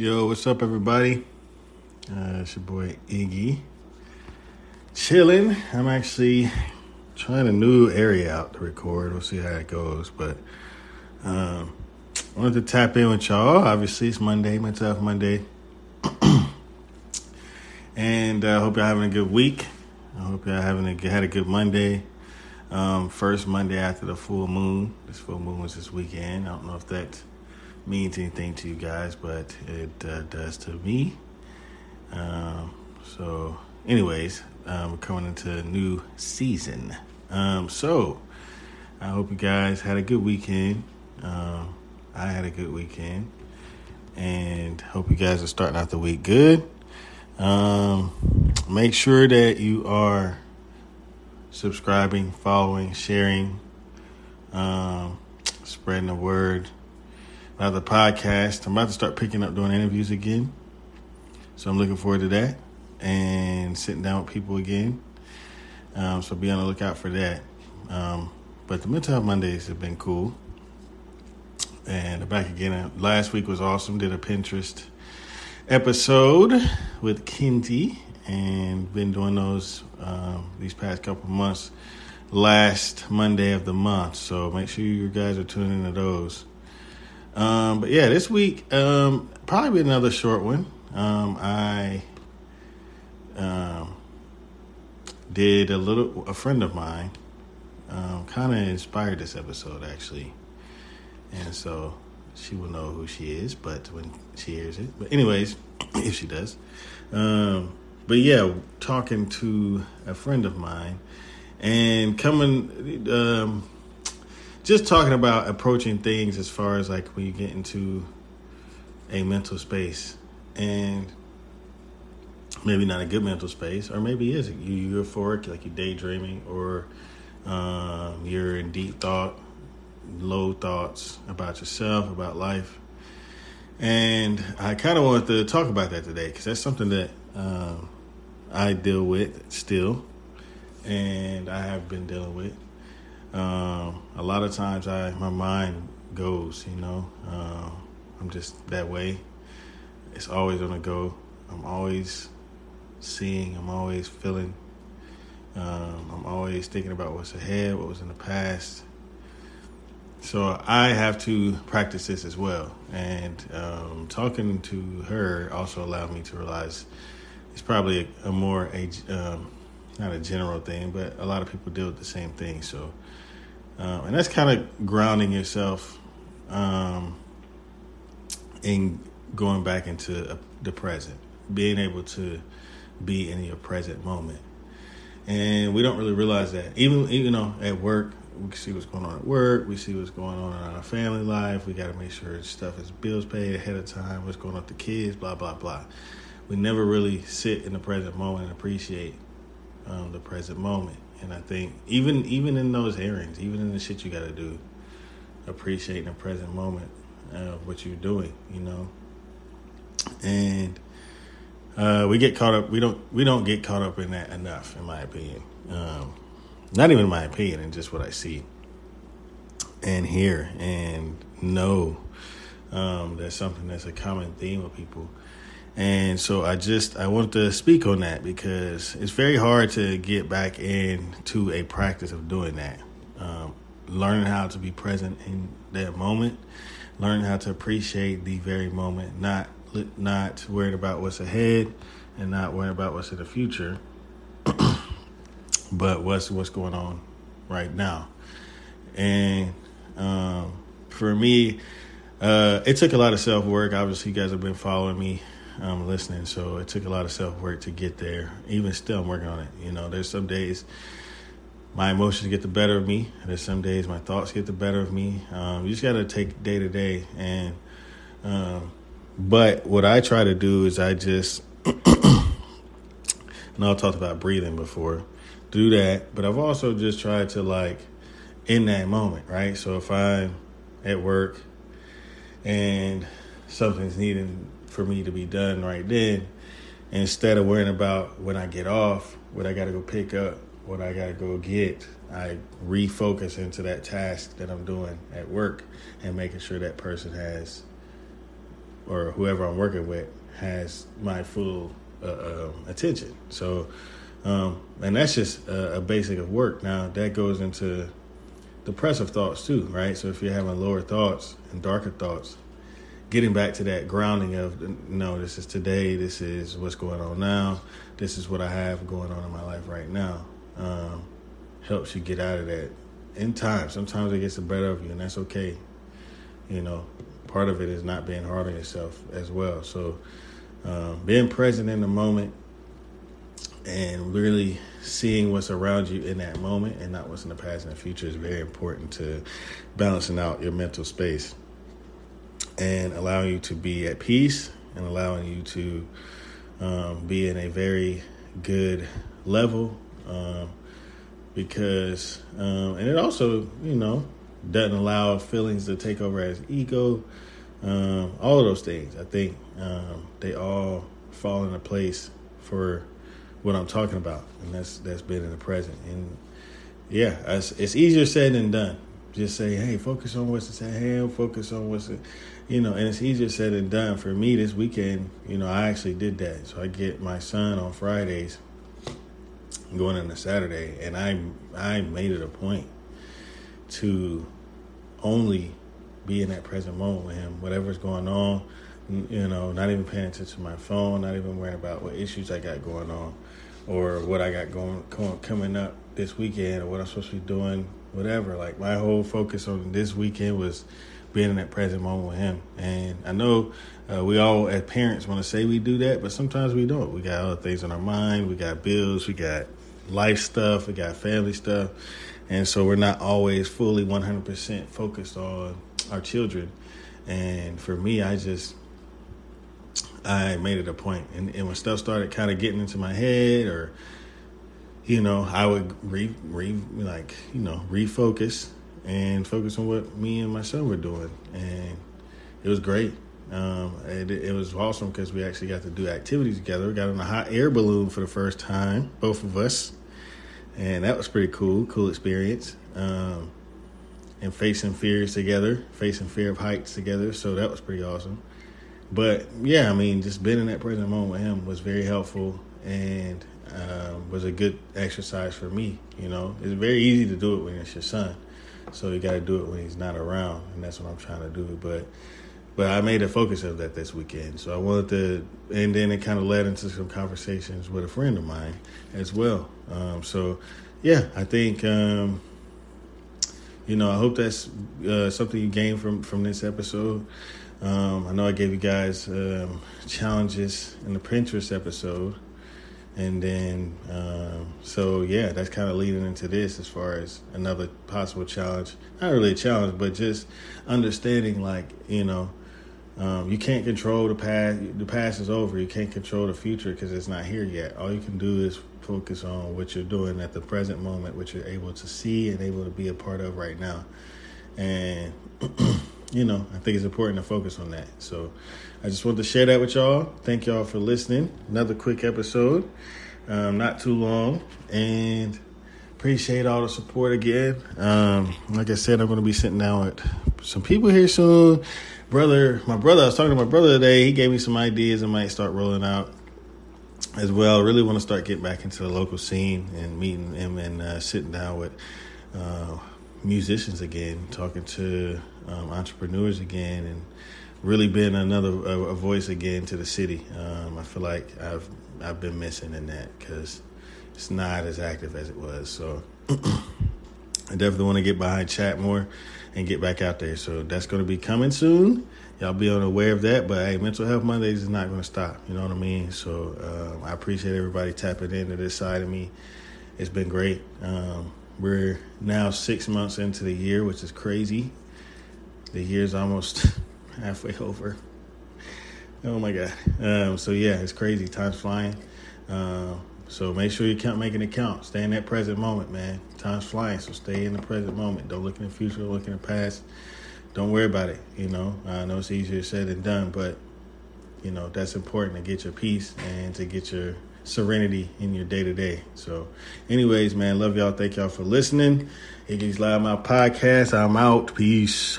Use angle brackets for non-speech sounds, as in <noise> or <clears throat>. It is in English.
Yo, what's up, everybody? Uh, it's your boy Iggy. Chilling. I'm actually trying a new area out to record. We'll see how it goes. But um, I wanted to tap in with y'all. Obviously, it's Monday, Mental Health Monday. <clears throat> and I uh, hope y'all having a good week. I hope y'all having a, had a good Monday. Um, first Monday after the full moon. This full moon was this weekend. I don't know if that means anything to you guys, but it uh, does to me. Um, so, anyways, um, coming into a new season. Um, so, I hope you guys had a good weekend. Um, I had a good weekend, and hope you guys are starting out the week good. Um, make sure that you are subscribing, following, sharing, um, spreading the word about the podcast. I'm about to start picking up doing interviews again. So I'm looking forward to that and sitting down with people again. Um, so be on the lookout for that. Um, but the Mental Health Mondays have been cool. And back again. Last week was awesome. Did a Pinterest episode with Kinty and been doing those um, these past couple months. Last Monday of the month, so make sure you guys are tuning into those. Um, but yeah, this week um, probably be another short one. Um, I um, did a little. A friend of mine um, kind of inspired this episode actually, and so she will know who she is. But when she hears it, but anyways, <clears throat> if she does. Um, but yeah, talking to a friend of mine and coming, um, just talking about approaching things as far as like when you get into a mental space and maybe not a good mental space, or maybe is it you euphoric, like you're daydreaming, or um, you're in deep thought, low thoughts about yourself, about life. And I kind of wanted to talk about that today because that's something that um, I deal with still, and I have been dealing with. Um, a lot of times, I my mind goes. You know, uh, I'm just that way. It's always on the go. I'm always seeing. I'm always feeling. Um, I'm always thinking about what's ahead, what was in the past. So I have to practice this as well. And um, talking to her also allowed me to realize it's probably a, a more a um, not a general thing, but a lot of people deal with the same thing. So, um, and that's kind of grounding yourself um, in going back into a, the present, being able to be in your present moment. And we don't really realize that, even you know, at work, we see what's going on at work. We see what's going on in our family life. We got to make sure stuff is bills paid ahead of time. What's going on with the kids? Blah blah blah we never really sit in the present moment and appreciate um, the present moment. And I think even even in those errands, even in the shit you got to do, appreciating the present moment of what you're doing, you know. And uh, we get caught up. We don't we don't get caught up in that enough, in my opinion. Um, not even my opinion, and just what I see and hear and know. Um, that's something that's a common theme with people and so I just I want to speak on that because it's very hard to get back into a practice of doing that. Um, learning how to be present in that moment, learning how to appreciate the very moment, not not worried about what's ahead and not worried about what's in the future, but what's what's going on right now. And um, for me, uh, it took a lot of self work. Obviously, you guys have been following me um, listening. So it took a lot of self work to get there. Even still, I'm working on it. You know, there's some days my emotions get the better of me. There's some days my thoughts get the better of me. Um, you just got to take day to day. And um, but what I try to do is I just, <clears throat> and I talked about breathing before, do that. But I've also just tried to like in that moment, right? So if I'm at work and something's needing for me to be done right then instead of worrying about when I get off, what I got to go pick up, what I got to go get. I refocus into that task that I'm doing at work and making sure that person has or whoever I'm working with has my full uh, uh, attention. So, um, and that's just a, a basic of work. Now that goes into depressive thoughts too, right? So if you're having lower thoughts and darker thoughts, getting back to that grounding of no, this is today, this is what's going on now, this is what I have going on in my life right now, um, helps you get out of that. In time, sometimes it gets the better of you, and that's okay. You know, part of it is not being hard on yourself as well. So, um, being present in the moment and really seeing what's around you in that moment and not what's in the past and the future is very important to balancing out your mental space and allowing you to be at peace and allowing you to um, be in a very good level um, because um, and it also you know doesn't allow feelings to take over as ego um, all of those things i think um, they all fall into place for what I'm talking about, and that's that's been in the present. And yeah, it's, it's easier said than done. Just say, hey, focus on what's at hand, focus on what's, you know, and it's easier said than done. For me, this weekend, you know, I actually did that. So I get my son on Fridays, going into Saturday, and I I made it a point to only be in that present moment with him, whatever's going on you know, not even paying attention to my phone, not even worrying about what issues I got going on or what I got going, coming up this weekend or what I'm supposed to be doing, whatever. Like my whole focus on this weekend was being in that present moment with him. And I know uh, we all, as parents, want to say we do that, but sometimes we don't. We got other things on our mind. We got bills. We got life stuff. We got family stuff. And so we're not always fully 100% focused on our children. And for me, I just I made it a point. And, and when stuff started kind of getting into my head, or you know, I would re, re like you know refocus and focus on what me and my son were doing, and it was great. Um, it, it was awesome because we actually got to do activities together. We got on a hot air balloon for the first time, both of us, and that was pretty cool. Cool experience. Um, and facing fears together, facing fear of heights together. So that was pretty awesome but yeah, I mean, just being in that present moment with him was very helpful and um, was a good exercise for me. You know, it's very easy to do it when it's your son, so you got to do it when he's not around, and that's what I'm trying to do. But but I made a focus of that this weekend, so I wanted to, and then it kind of led into some conversations with a friend of mine as well. Um, so yeah, I think. Um, you know, I hope that's uh, something you gain from from this episode. Um, I know I gave you guys um, challenges in the Pinterest episode. And then, um, so yeah, that's kind of leading into this as far as another possible challenge. Not really a challenge, but just understanding, like, you know, um, you can't control the past. The past is over. You can't control the future because it's not here yet. All you can do is focus on what you're doing at the present moment, what you're able to see and able to be a part of right now. And you know, I think it's important to focus on that. So I just want to share that with y'all. Thank y'all for listening. Another quick episode, um, not too long, and appreciate all the support again. Um, like I said, I'm going to be sitting down with some people here soon. Brother, my brother, I was talking to my brother today. He gave me some ideas I might start rolling out as well. Really want to start getting back into the local scene and meeting him and uh, sitting down with uh, musicians again, talking to um, entrepreneurs again, and really being another a, a voice again to the city. Um, I feel like I've I've been missing in that because it's not as active as it was. So <clears throat> I definitely want to get behind chat more and get back out there. So that's going to be coming soon. Y'all be unaware of that, but hey, Mental Health Mondays is not going to stop. You know what I mean? So um, I appreciate everybody tapping into this side of me. It's been great. Um, we're now six months into the year, which is crazy. The year's almost <laughs> halfway over. Oh my god! Um, so yeah, it's crazy. Time's flying. Uh, so make sure you count, making it count. Stay in that present moment, man. Time's flying, so stay in the present moment. Don't look in the future. Look in the past. Don't worry about it. You know, I know it's easier said than done, but you know that's important to get your peace and to get your serenity in your day to day. So, anyways, man, love y'all. Thank y'all for listening. Iggy's Loud Mouth Podcast. I'm out. Peace.